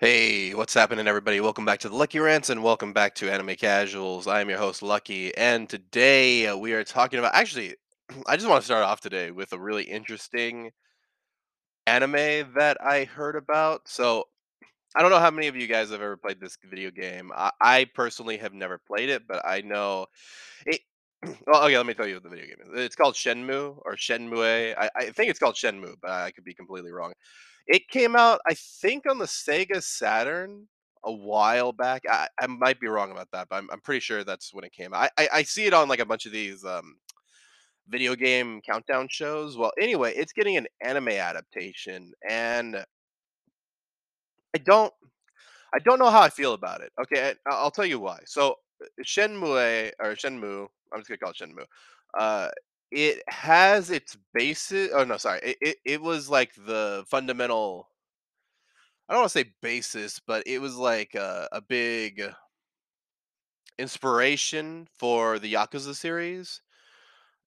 Hey, what's happening, everybody? Welcome back to the Lucky Rants and welcome back to Anime Casuals. I am your host, Lucky, and today uh, we are talking about. Actually, I just want to start off today with a really interesting anime that I heard about. So, I don't know how many of you guys have ever played this video game. I, I personally have never played it, but I know it. Well, okay, let me tell you what the video game is. It's called Shenmue or Shenmue. I, I think it's called Shenmue, but I could be completely wrong. It came out, I think, on the Sega Saturn a while back. I, I might be wrong about that, but I'm, I'm pretty sure that's when it came out. I, I, I see it on like a bunch of these um, video game countdown shows. Well, anyway, it's getting an anime adaptation, and I don't I don't know how I feel about it. Okay, I- I'll tell you why. So Shenmue or Shenmue, I'm just gonna call it Shenmue. Uh, it has its basis. Oh no, sorry. It, it it was like the fundamental I don't want to say basis, but it was like a, a big inspiration for the Yakuza series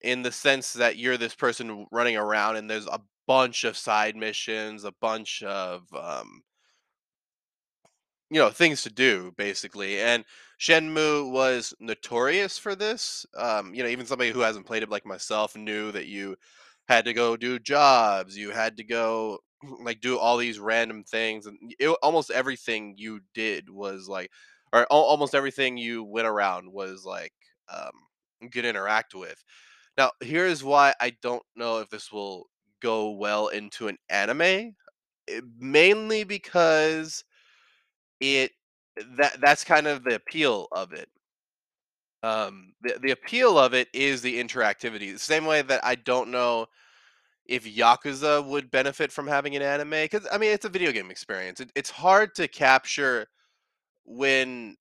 in the sense that you're this person running around and there's a bunch of side missions, a bunch of um, you know things to do basically and shenmue was notorious for this um you know even somebody who hasn't played it like myself knew that you had to go do jobs you had to go like do all these random things and it, almost everything you did was like or al- almost everything you went around was like um could interact with. Now here's why i don't know if this will go well into an anime eh, mainly because it that that's kind of the appeal of it. Um, the the appeal of it is the interactivity. The same way that I don't know if Yakuza would benefit from having an anime, because I mean it's a video game experience. It, it's hard to capture when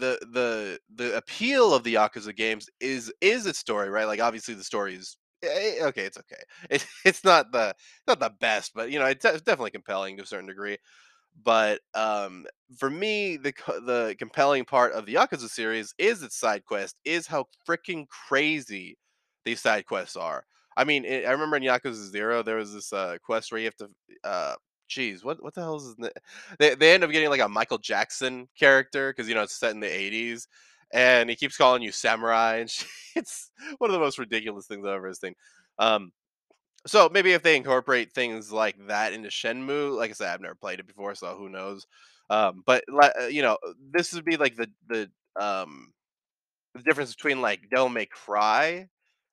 the the the appeal of the Yakuza games is is its story, right? Like obviously the story is eh, okay. It's okay. It, it's not the not the best, but you know it's, it's definitely compelling to a certain degree. But, um, for me, the the compelling part of the Yakuza series is its side quest, is how freaking crazy these side quests are. I mean, eh, I remember in Yakuza 0, there was this, uh, quest where you have to, uh geez, what what the hell is this? they they end up getting, like, a Michael Jackson character because you know, it's set in the '80s, and he keeps calling you samurai and It's one of the most ridiculous things I've ever seen. Um so maybe if they incorporate things like that into Shenmue, like I said, I've never played it before, so who knows? Um, but uh, you know, this would be like the the um the difference between like Devil May Cry,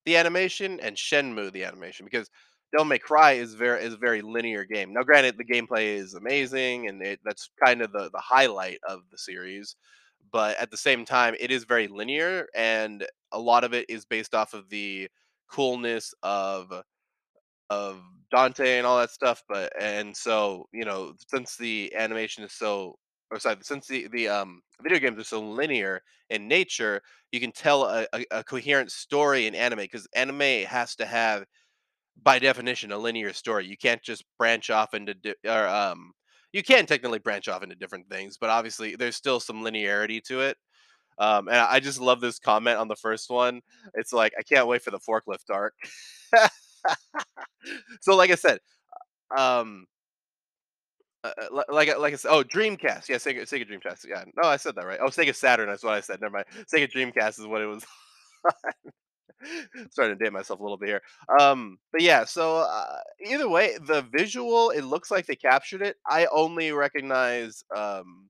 the animation, and Shenmue, the animation, because Devil May Cry is very is a very linear game. Now, granted, the gameplay is amazing, and it, that's kind of the the highlight of the series. But at the same time, it is very linear, and a lot of it is based off of the coolness of of Dante and all that stuff, but and so, you know, since the animation is so or sorry, since the the um video games are so linear in nature, you can tell a, a, a coherent story in anime because anime has to have, by definition, a linear story. You can't just branch off into di- or um you can technically branch off into different things, but obviously there's still some linearity to it. Um, and I just love this comment on the first one. It's like I can't wait for the forklift arc. so, like I said, um, uh, uh, like like I said oh, Dreamcast, yeah, Sega Sega Dreamcast, yeah. No, I said that right. Oh, Sega Saturn, that's what I said, never mind. Sega Dreamcast is what it was Starting to date myself a little bit here. Um, but yeah, so, uh, either way, the visual, it looks like they captured it. I only recognize, um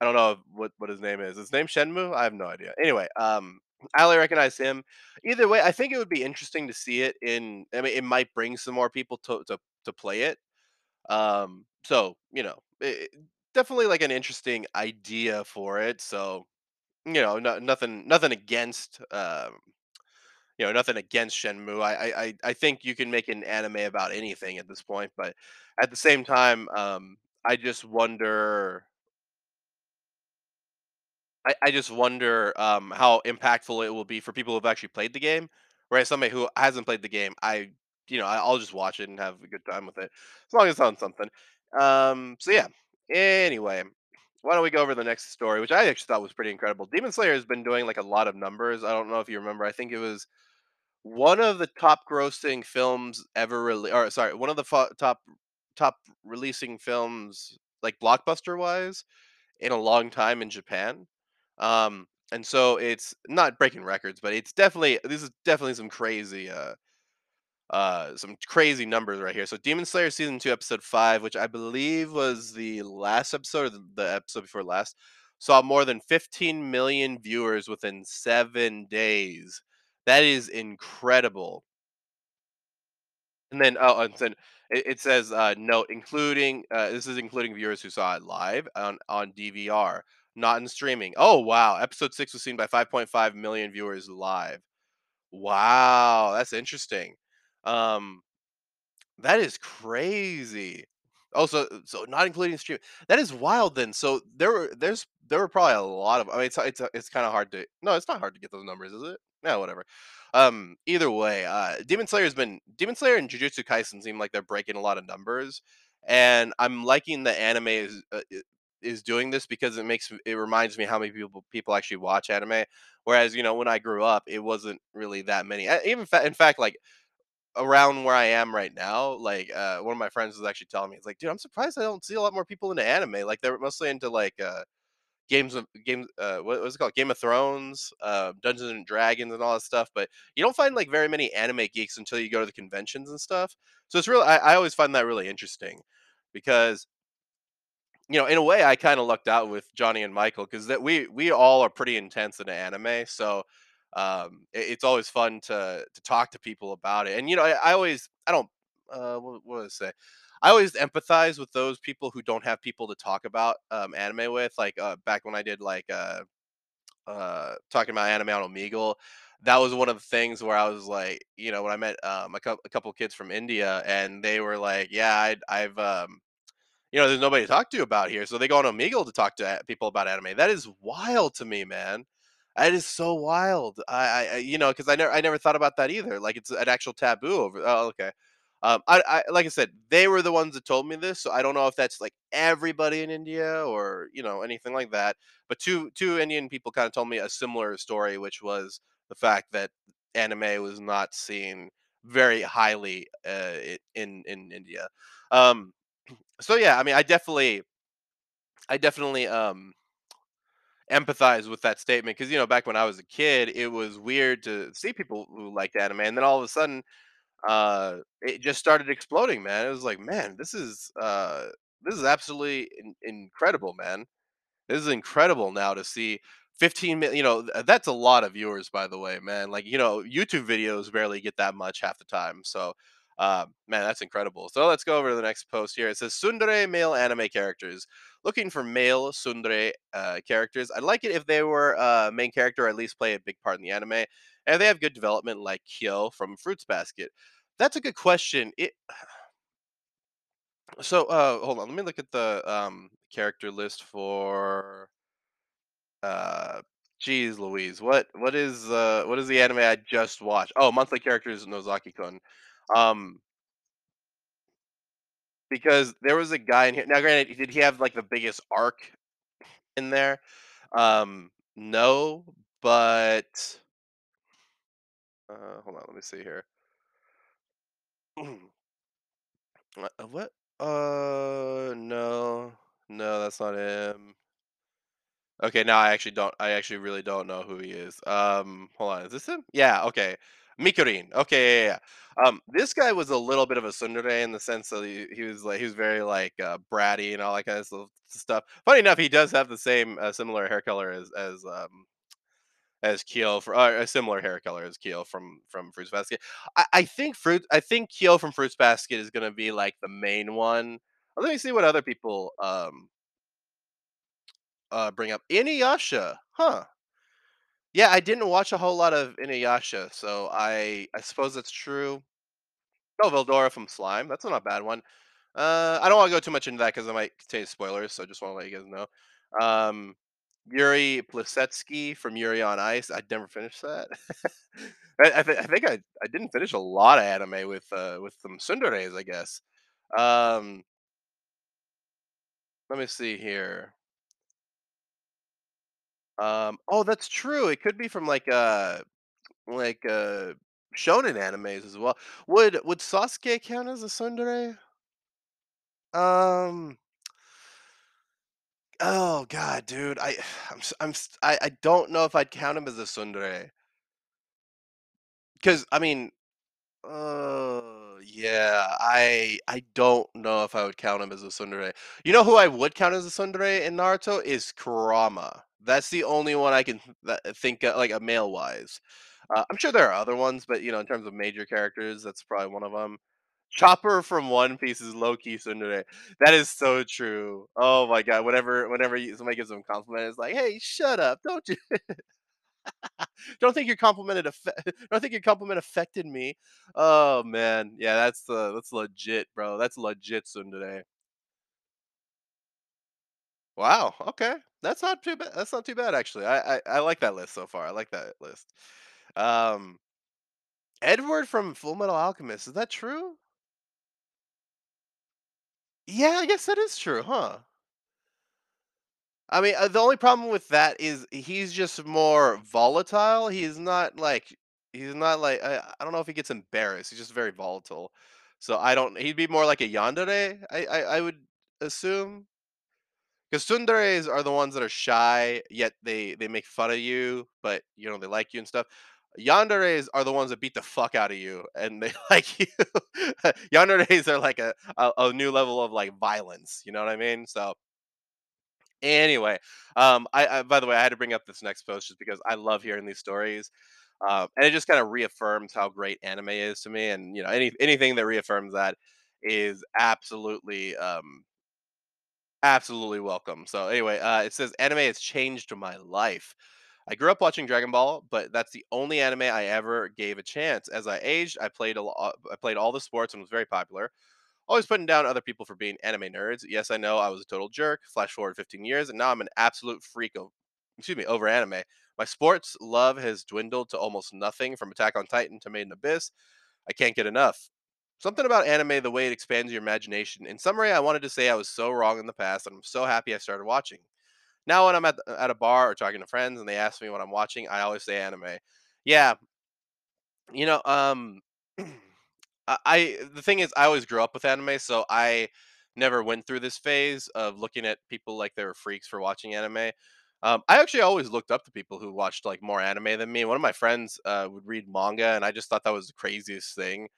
I don't know what what his name is. His name Shenmue? I have no idea. Anyway, um, I only recognize him. Either way, I think it would be interesting to see it in I mean, it might bring some more people to to to play it. Um, so, you know, it, definitely like an interesting idea for it. So, you know, no, nothing, nothing against, um, you know, nothing against Shenmue. I, I, I I think you can make an anime about anything at this point, but at the same time, um, I just wonder. I, I just wonder um, how impactful it will be for people who've actually played the game. Whereas somebody who hasn't played the game, I, you know, I'll just watch it and have a good time with it, as long as it's on something. Um, so yeah. Anyway, why don't we go over the next story, which I actually thought was pretty incredible. Demon Slayer has been doing like a lot of numbers. I don't know if you remember. I think it was one of the top grossing films ever released. Or sorry, one of the fo- top top releasing films like blockbuster wise in a long time in Japan. Um, and so it's not breaking records, but it's definitely this is definitely some crazy uh uh some crazy numbers right here. So Demon Slayer season 2 episode 5, which I believe was the last episode or the, episode before last, saw more than 15 million viewers within 7 days. That is incredible. And then oh, and then it, it says uh note including uh this is including viewers who saw it live on on DVR, not in streaming. Oh wow, episode 6 was seen by 5.5 million viewers live. Wow, that's interesting. Um that is crazy. Also, so not including stream. That is wild then. So there were there's there were probably a lot of I mean it's it's it's kind of hard to No, it's not hard to get those numbers, is it? No, whatever. Um either way, uh Demon Slayer's been Demon Slayer and Jujutsu Kaisen seem like they're breaking a lot of numbers and I'm liking the anime is uh, is doing this because it makes it reminds me how many people people actually watch anime whereas you know when I grew up it wasn't really that many. Uh, Even fa- in fact like around where I am right now, like, uh, one of my friends was actually telling me, it's like, "Dude, I'm surprised I don't see a lot more people into anime." Like, they're mostly into, like, uh, games of games uh, what what's it called? Game of Thrones, uh, Dungeons& and Dragons, and all that stuff, but you don't find, like, very many anime geeks until you go to the conventions and stuff. So it's really I I always find that really interesting because you know, in a way, I kind of lucked out with Johnny and Michael because that we we all are pretty intense into anime, so um, it- it's always fun to to talk to people about it. And you know, I, I always I don't uh, what, what I say? I always empathize with those people who don't have people to talk about um, anime with. Like uh, back when I did like uh, uh, talking about anime on Omegle, that was one of the things where I was like, you know, when I met um, a, couple a couple kids from India, and they were like, "Yeah, I, I've um, you know, there's nobody to talk to about here. So they go on Omegle to talk to people about anime. That is wild to me, man. That is so wild. I, I I- you know, because I never, I never thought about that either. Like it's an actual taboo over. Oh, okay. Um, I, I, like I said, they were the ones that told me this, so I don't know if that's like everybody in India or you know anything like that. But two, two Indian people kind of told me a similar story, which was the fact that anime was not seen very highly uh, in in India. Um, so yeah, I mean, I definitely, I definitely um empathize with that statement because you know back when I was a kid, it was weird to see people who liked anime, and then all of a sudden, uh, it just started exploding, man. It was like, man, this is uh, this is absolutely in- incredible, man. This is incredible now to see 15 million, you know, th- that's a lot of viewers, by the way, man. Like, you know, YouTube videos barely get that much half the time. So, uh, man, that's incredible. So let's go over to the next post here. It says Tsundere male anime characters. Looking for male Tsundere uh, characters. I'd like it if they were uh, main character or at least play a big part in the anime. And they have good development like Kyo from Fruits Basket. That's a good question. It so uh hold on, let me look at the um character list for uh, geez Louise, what what is uh what is the anime I just watched? Oh, monthly characters Nozaki-kun. Um, because there was a guy in here. Now, granted, did he have like the biggest arc in there? Um, no, but uh, hold on, let me see here. Uh, what? Uh, no, no, that's not him. Okay, now I actually don't I actually really don't know who he is. Um, hold on, is this him? Yeah, okay. Mikorin. Okay, yeah, yeah. Um, this guy was a little bit of a tsundere in the sense that he, he was like he was very like uh, bratty and all that kind of stuff. Funny enough, he does have the same uh, similar hair color as as um as Kyo for uh, a similar hair color as Kyo from from Fruits Basket. I, I think fruit I think Kyo from Fruits Basket is gonna be like the main one. Let me see what other people um uh bring up. Inuyasha, huh? Yeah, I didn't watch a whole lot of Inuyasha, so I I suppose that's true. Oh, Veldora from Slime, that's not a bad one. Uh, I don't want to go too much into that because I might contain spoilers, so I just want to let you guys know. Um, Yuri Plisetsky from Yuri on Ice. I never finished that. I, I, th- I think I, I didn't finish a lot of anime with uh, with some tsunderes, I guess. Um, let me see here. Um, oh, that's true. It could be from like uh like uh shonen animes as well. Would would Sasuke count as a tsundere? Um Oh god, dude, I I'm I'm I I don't know if I'd count him as a tsundere. 'Cause, I mean uh, yeah, I I don't know if I would count him as a tsundere. You know who I would count as a tsundere in Naruto is Kurama. That's the only one I can th think, uh, like, a male-wise. Uh, I'm sure there are other ones, but, you know, in terms of major characters, that's probably one of them. Chopper from One Piece is low-key tsundere. That is so true. Oh my god, whenever whenever somebody gives him a compliment, it's like, "Hey, shut up, don't you don't think your complimented affe don't think your compliment affected me." Oh, man. Yeah, that's, uh, that's legit, bro. That's legit tsundere. Wow, okay. That's not too bad. that's not too bad, actually. I I I like that list so far. I like that list. Um Edward from Full Metal Alchemist, is that true? Yeah, I guess that is true, huh? I mean, uh, the only problem with that is he's just more volatile. He's not like he's not like I I don't know if he gets embarrassed. He's just very volatile. So I don't he'd be more like a yandere, I I I would assume. 'Cause tsunderes are the ones that are shy, yet they they make fun of you, but, you know, they like you and stuff. Yanderes are the ones that beat the fuck out of you, and they like you. Yanderes are like a a a new level of, like, violence, you know what I mean? So anyway, um, I I by the way, I had to bring up this next post just because I love hearing these stories. Um, and it just kinda reaffirms how great anime is to me, and, you know, any anything that reaffirms that is absolutely, um absolutely welcome. So anyway, uh, it says, "Anime has changed my life. I grew up watching Dragon Ball, but that's the only anime I ever gave a chance. As I aged, I played a lot I played all the sports and was very popular. Always putting down other people for being anime nerds. Yes, I know I was a total jerk. Flash forward 15 years, and now I'm an absolute freak of excuse me, over anime. My sports love has dwindled to almost nothing from Attack on Titan to Made in Abyss. I can't get enough. Something about anime, the way it expands your imagination. In summary, I wanted to say I was so wrong in the past, and I'm so happy I started watching. Now when I'm at at a bar or talking to friends and they ask me what I'm watching, I always say anime. Yeah. You know, um, I I the thing is I always grew up with anime, so I never went through this phase of looking at people like they were freaks for watching anime. Um, I actually always looked up to people who watched, like, more anime than me. One of my friends, uh, would read manga, and I just thought that was the craziest thing.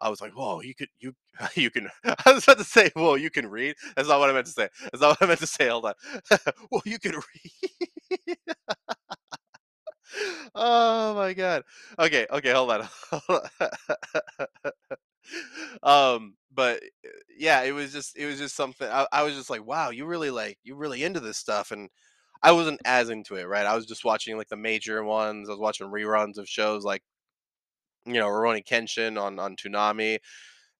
I was like, "Whoa, you could you you can" I was about to say, "Whoa, you can read?" That's not what I meant to say. That's not what I meant to say, hold on. "Whoa, you can read?" Oh my god. Okay, okay, hold on. Hold on. Um, but, eh, yeah, it was just it was just something I I was just like, "Wow, you really, like you really into this stuff," and I wasn't as into it, right? I was just watching, like, the major ones. I was watching reruns of shows like you know, Rurouni Kenshin on on Toonami.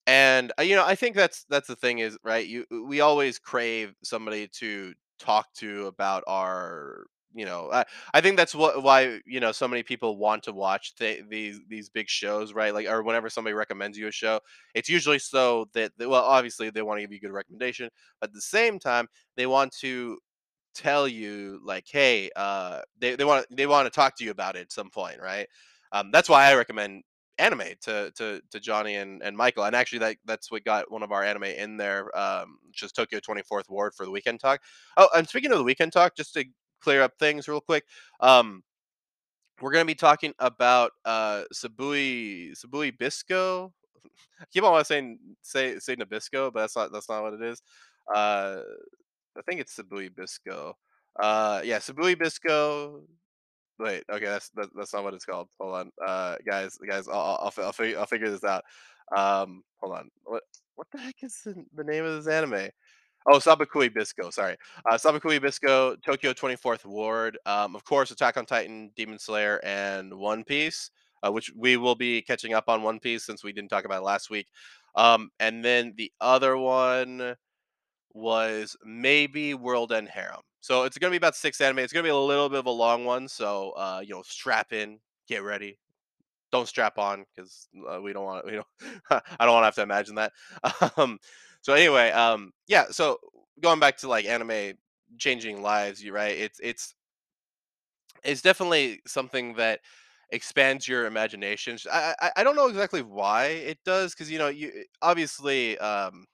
And, uh, you know, I think that's that's the thing is, right, you we always crave somebody to talk to about our you know, I I think that's what why, you know, so many people want to watch the these these big shows, right? Like or whenever somebody recommends you a show, it's usually so that well, obviously, they wanna give you a good recommendation, but at the same time, they want to tell you, like, "Hey," uh, they they wanna they wanna talk to you about it at some point, right? Um, that's why I recommend anime to to to Johnny and and Michael, and actually, that that's what got one of our anime in there, um, just Tokyo 24th Ward for the Weekend Talk. Oh, and speaking of the Weekend Talk, just to clear up things real quick, um, we're gonna be talking about, uh, Sabui Sabui Bisco? I keep on saying say say Nabisco, but that's not that's not what it is. Uh, I think it's Sabui Bisco. Uh, yeah, Sabui Bisco wait, okay, that's that that's not what it's called. Hold on. Uh, guys guys, I'll I'll I'll fi I'll figure I'll figure this out. Um, hold on. What what the heck is the the name of this anime? Oh, Sabikui Bisco, sorry. Uh, Sabikui Bisco, Tokyo 24th Ward, um, of course, Attack on Titan, Demon Slayer, and One Piece, uh, which we will be catching up on One Piece since we didn't talk about it last week. Um, and then the other one was maybe World End Harem. So it's gonna be about 6 anime. It's gonna be a little bit of a long one, so, uh, you know, strap in, get ready. Don't strap on 'cause, uh, we don't wanna we don't I don't wanna have to imagine that. Um, so anyway, um, yeah, so going back to, like, anime changing lives, you right? It's it's it's definitely something that expands your imagination. I I I don't know exactly why it does because, you know, you obviously, um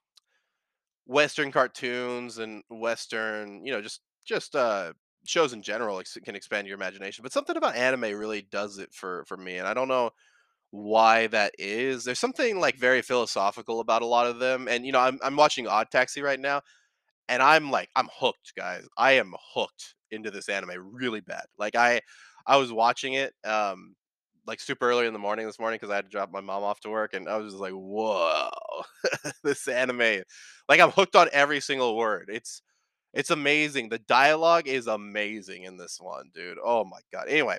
Western cartoons and Western, you know, just just uh shows in general ex- can expand your imagination, but something about anime really does it for for me, and I don't know why that is. There's something like very philosophical about a lot of them, and you know, I'm I'm watching Odd Taxi right now, and I'm like, I'm hooked, guys. I am hooked into this anime really bad. Like I, I was watching it, um, like super early in the morning this morning because I had to drop my mom off to work, and I was just like, whoa, this anime, like I'm hooked on every single word. It's it's amazing. The dialogue is amazing in this one, dude. Oh my god. Anyway,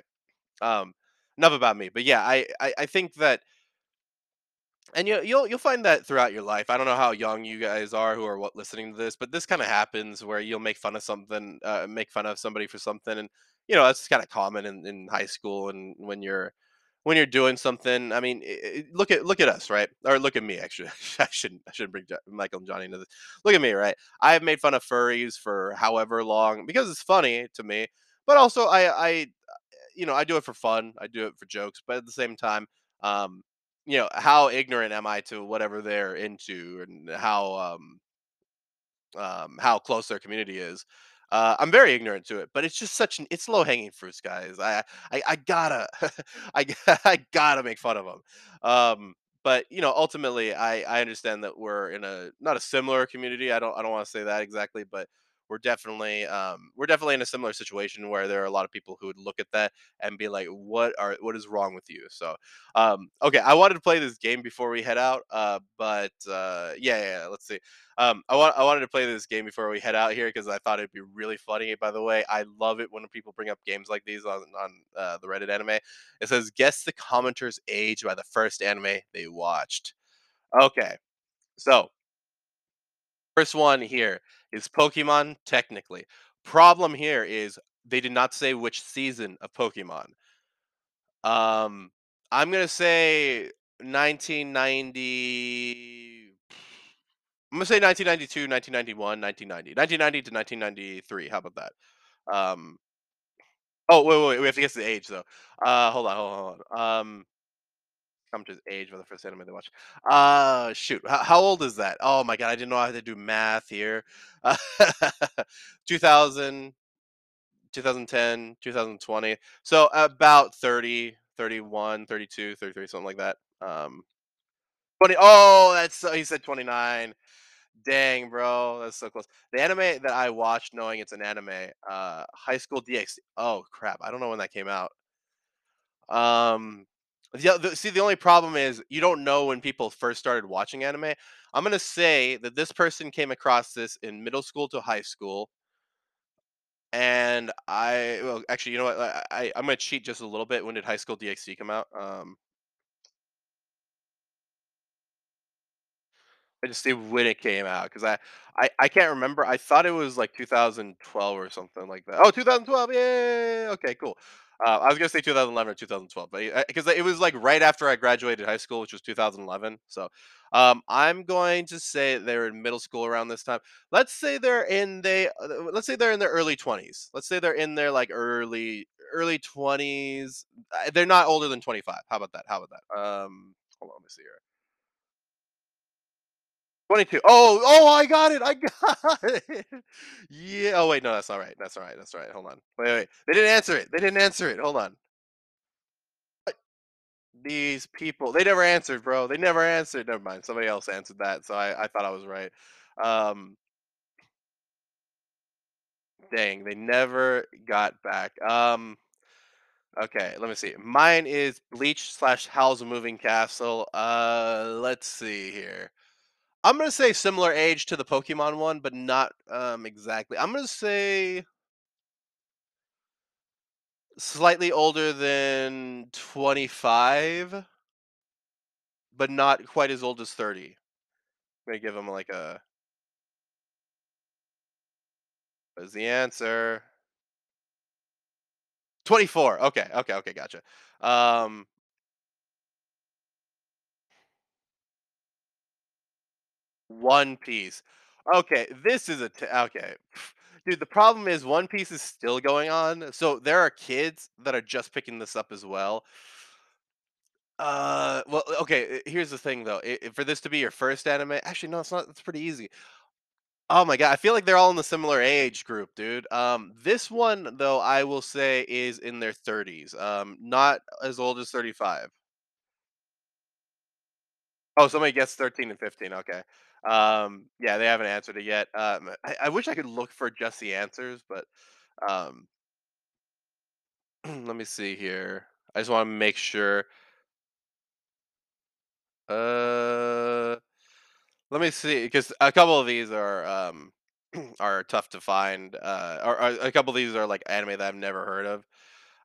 um, enough about me. But yeah, I I, I think that and you you'll you'll find that throughout your life. I don't know how young you guys are who are what listening to this, but this kind of happens where you'll make fun of something, uh, make fun of somebody for something, and you know that's kind of common in, in high school and when you're when you're doing something. I mean, look at look at us, right? Or look at me. Actually, I shouldn't I shouldn't bring Michael and Johnny into this. Look at me, right? I have made fun of furries for however long because it's funny to me, but also I I you know, I do it for fun. I do it for jokes, but at the same time, um, you know, how ignorant am I to whatever they're into and how um um, how close their community is. Uh, I'm very ignorant to it, but it's just such an it's low hanging fruits, guys. I I, I gotta I I gotta make fun of them. Um, but you know, ultimately, I I understand that we're in a not a similar community. I don't I don't want to say that exactly, but we're definitely um we're definitely in a similar situation where there are a lot of people who would look at that and be like, what are what is wrong with you? So um okay, I wanted to play this game before we head out. Uh, but uh, yeah, yeah, let's see. Um, I want I wanted to play this game before we head out here because I thought it'd be really funny. By the way, I love it when people bring up games like these on on uh, the Reddit anime. It says guess the commenter's age by the first anime they watched. Okay, so first one here is Pokemon. Technically, problem here is they did not say which season of Pokemon. Um, I'm gonna say 1990. I'm gonna say 1992, 1991, 1990. 1990 to 1993. How about that? Um, oh, wait, wait, wait. We have to guess the age, though. Uh, hold on, hold on, hold on. Um, come to age for the first anime they watch. Uh, shoot. How, how old is that? Oh my god, I didn't know I had to do math here. Uh, 2000, 2010, 2020. So about 30, 31, 32, 33, something like that. Um, 20. Oh, that's so, he said 29. Dang, bro, that's so close. The anime that I watched knowing it's an anime, uh, High School DxD. Oh crap, I don't know when that came out. Um, the, the see the only problem is you don't know when people first started watching anime. I'm gonna say that this person came across this in middle school to high school, and I well actually you know what I, I I'm gonna cheat just a little bit. When did High School DxD come out? Um, I just see when it came out because I, I I can't remember. I thought it was like 2012 or something like that. Oh, 2012. Yay! Okay, cool. Uh, I was gonna say 2011 or 2012, but because it was like right after I graduated high school, which was 2011. So, um, I'm going to say they're in middle school around this time. Let's say they're in they. uh, Let's say they're in their early 20s. Let's say they're in their like early early 20s. Uh, They're not older than 25. How about that? How about that? Um, hold on, let me see here. 22. Oh, oh, I got it. I got it. Yeah. Oh, wait. No, that's all right. That's all right. That's all right. Hold on. Wait, wait. They didn't answer it. They didn't answer it. Hold on. These people. They never answered, bro. They never answered. Never mind. Somebody else answered that. So I, I thought I was right. Um, dang. They never got back. Um, okay. Let me see. Mine is Bleach slash Howl's Moving Castle. Uh, let's see here. I'm gonna say similar age to the Pokemon one, but not um exactly. I'm gonna say Slightly older than 25, but not quite as old as 30. I'm gonna give him like a what is the answer? 24. Okay, okay, okay, gotcha. Um, One Piece. Okay, this is a t- okay. Dude, the problem is One Piece is still going on. So there are kids that are just picking this up as well. Uh, well, okay, here's the thing though. For this to be your first anime, actually no, it's not. It's pretty easy. Oh my god, I feel like they're all in the similar age group, dude. Um, this one though, I will say is in their 30s. Um, not as old as 35. Oh, somebody gets 13 and 15. Okay. Um, yeah, they haven't answered it yet. Um, I, I wish I could look for just the answers, but um, let me see here. I just want to make sure. Uh, let me see because a couple of these are um are tough to find. Uh, or, or a couple of these are like anime that I've never heard of.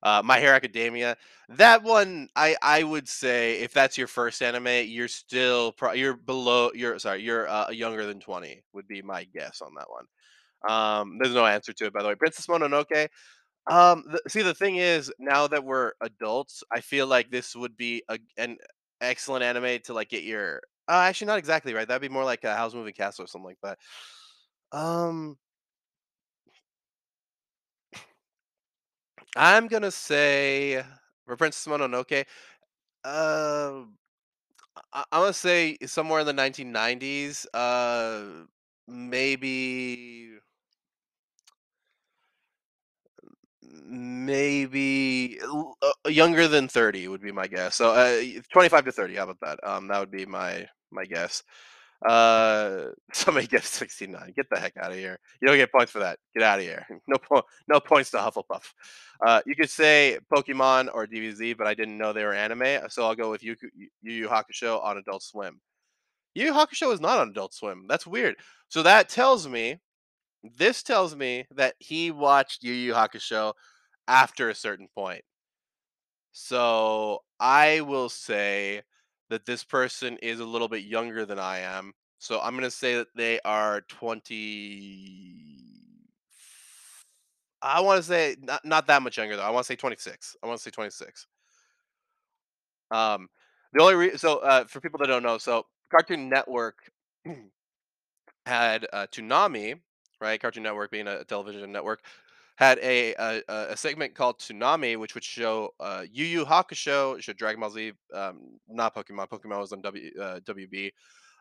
Uh, My Hero Academia. That one, I I would say if that's your first anime, you're still pro- you're below. You're sorry, you're uh, younger than twenty would be my guess on that one. Um, there's no answer to it, by the way. Princess Mononoke. Um, the, see, the thing is, now that we're adults, I feel like this would be a, an excellent anime to like get your. Uh, actually, not exactly right. That'd be more like a Howl's Moving Castle or something like that. Um, I'm gonna say for Princess Mononoke. Uh, I I wanna say somewhere in the 1990s, uh, maybe maybe uh, younger than 30 would be my guess. So, uh, 25 to 30, how about that? Um, that would be my my guess. Uh, somebody gets 69. Get the heck out of here. You don't get points for that. Get out of here. No po no points to Hufflepuff. Uh, you could say Pokemon or DBZ, but I didn't know they were anime, so I'll go with Yu Yu Yu Hakusho on Adult Swim. Yu Yu Hakusho is not on Adult Swim. That's weird. So that tells me this tells me that he watched Yu Yu Hakusho after a certain point. So I will say that this person is a little bit younger than I am. So I'm gonna say that they are 20. I want to say not not that much younger though. I want to say 26. I want to say 26. Um, the only re- so uh, for people that don't know, so Cartoon Network had uh, Toonami, right? Cartoon Network being a television network, had a a, a segment called Toonami, which would show uh, Yu Yu Hakusho, it showed Dragon Ball Z, um, not Pokemon. Pokemon was on W uh, WB,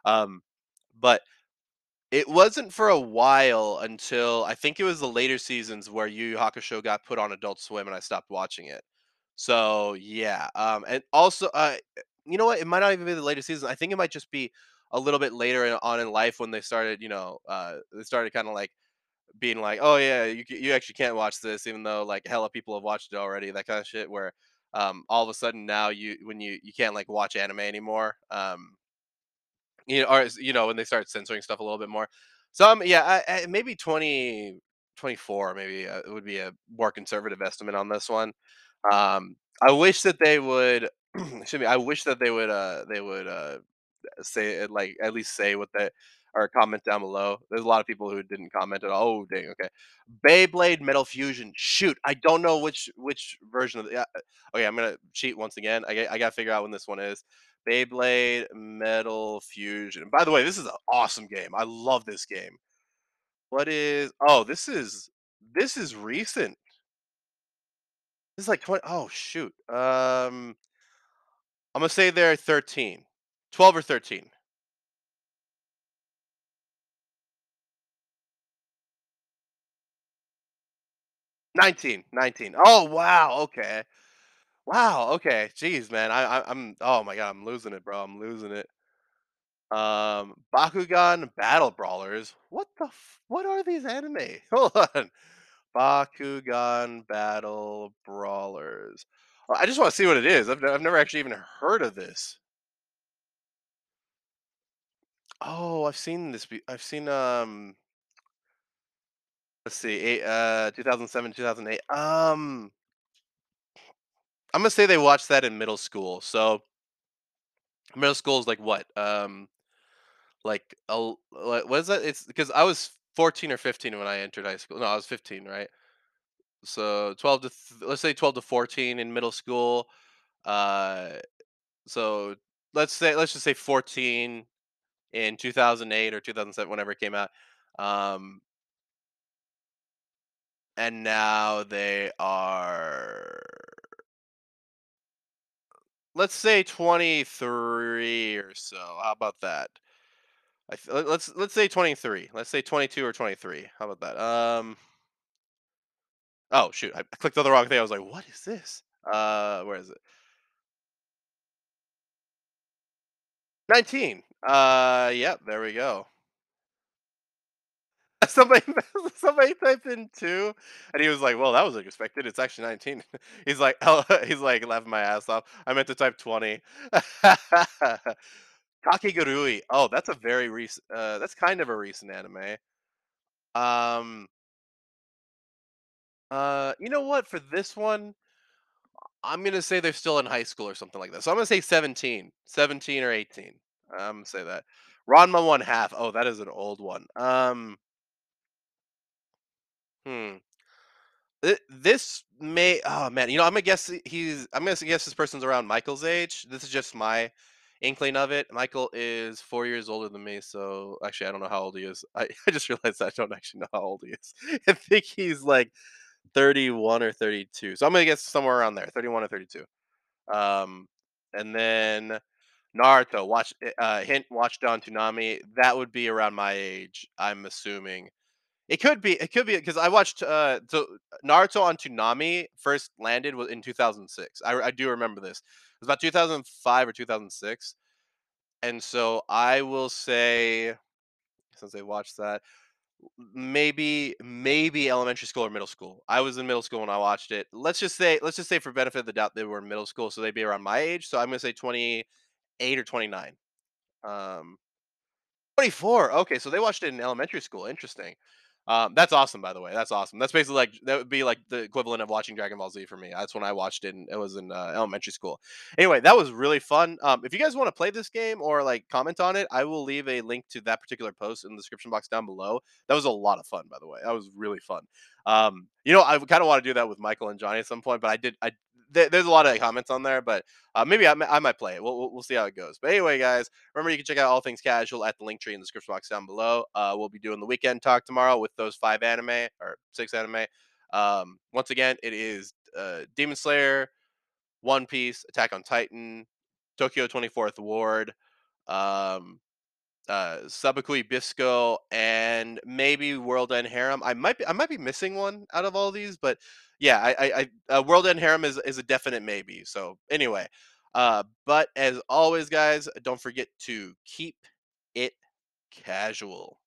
um, but it wasn't for a while until I think it was the later seasons where Yu Yu Hakusho got put on Adult Swim, and I stopped watching it. So yeah, um, and also, uh, you know what? It might not even be the later season. I think it might just be a little bit later on in life when they started, you know, uh, they started kind of like being like, "Oh yeah, you you actually can't watch this," even though like hella people have watched it already. That kind of shit. Where um, all of a sudden now you when you you can't like watch anime anymore. Um, you know, or you know when they start censoring stuff a little bit more. So um, yeah, I, I, maybe 20 24 maybe uh, would be a more conservative estimate on this one. Um, I wish that they would. excuse me. I wish that they would. Uh, they would. Uh, say like at least say what they or comment down below. There's a lot of people who didn't comment at all. Oh dang, okay. Beyblade Metal Fusion. Shoot, I don't know which which version of the. Yeah, uh, okay, I'm gonna cheat once again. I got- I gotta figure out when this one is. Beyblade Metal Fusion. By the way, this is an awesome game. I love this game. What is? Oh, this is this is recent. This is like 20. Oh shoot. Um, I'm gonna say they're 13, 12 or 13. 19, 19. Oh wow. Okay. Wow, okay. Jeez, man. I, I I'm oh my god, I'm losing it, bro. I'm losing it. Um Bakugan Battle Brawlers. What the f- what are these anime? Hold on. Bakugan Battle Brawlers. Oh, I just want to see what it is. I've, I've never actually even heard of this. Oh, I've seen this. Be- I've seen um. Let's see, eight, uh, 2007, 2008. Um, I'm gonna say they watched that in middle school. So middle school is like what? Um, Like, a what is that? It's because I was 14 or 15 when I entered high school. No, I was 15, right? So 12 to let's say 12 to 14 in middle school. Uh, so let's say let's just say 14 in 2008 or 2007, whenever it came out. Um, and now they are let's say 23 or so. How about that? Let let's let's say 23. Let's say 22 or 23. How about that? Um Oh, shoot. I clicked on the wrong thing. I was like, "What is this?" Uh, where is it? 19. Uh, yep, there we go. Somebody somebody typed in 2, and he was like, "Well, that was expected. It's actually 19." He's like, "Oh" he's like laughing my ass off. I meant to type 20. Kakegurui. Oh, that's a very recent uh, that's kind of a recent anime. Um uh, you know what? For this one I'm gonna say they're still in high school or something like that. So I'm gonna say 17. 17 or 18. Imma say that. Ranma one half. Oh, that is an old one. Um Hmm. Th this may oh, man, you know, Imma guess he's I'm gonna guess this person's around Michael's age. This is just my inkling of it. Michael is 4 years older than me, so actually, I don't know how old he is. I I just realized I don't actually know how old he is. I think he's, like, 31 or 32. So I'm gonna guess somewhere around there, 31 or 32. Um, and then Naruto, watch eh, uh, hint, watch Don Toonami. That would be around my age, I'm assuming. It could be it could be because I watched, uh, so Naruto on Toonami first landed w in 2006. I I do remember this. It was about 2005 or 2006. And so I will say, since I watched that, maybe maybe elementary school or middle school. I was in middle school when I watched it. Let's just say let's just say for benefit of the doubt they were in middle school, so they'd be around my age. So I'm gonna say 28 or 29. Um 24! Okay, so they watched it in elementary school. Interesting. Um, that's awesome, by the way. That's awesome. That's basically like that would be like the equivalent of watching Dragon Ball Z for me. That's when I watched it, and it was in, uh, elementary school. Anyway, that was really fun. Um, if you guys wanna play this game or, like, comment on it, I will leave a link to that particular post in the description box down below. That was a lot of fun, by the way. That was really fun. Um, you know, I kinda wanna do that with Michael and Johnny at some point, but I did I there there's a lot of comments on there, but, uh, maybe I I might play it. We'll we'll see how it goes. But anyway, guys, remember you can check out All Things Casual at the link tree in the description box down below. Uh, we'll be doing the weekend talk tomorrow with those 5 anime or 6 anime. Um, once again, it is, uh, Demon Slayer, One Piece, Attack on Titan, Tokyo 24th Ward, um, uh, Sabikui Bisco, and maybe World End Harem. I might be I might be missing one out of all these, but yeah, I I I uh, World End Harem is is a definite maybe. So anyway, uh, but as always, guys, don't forget to keep it casual.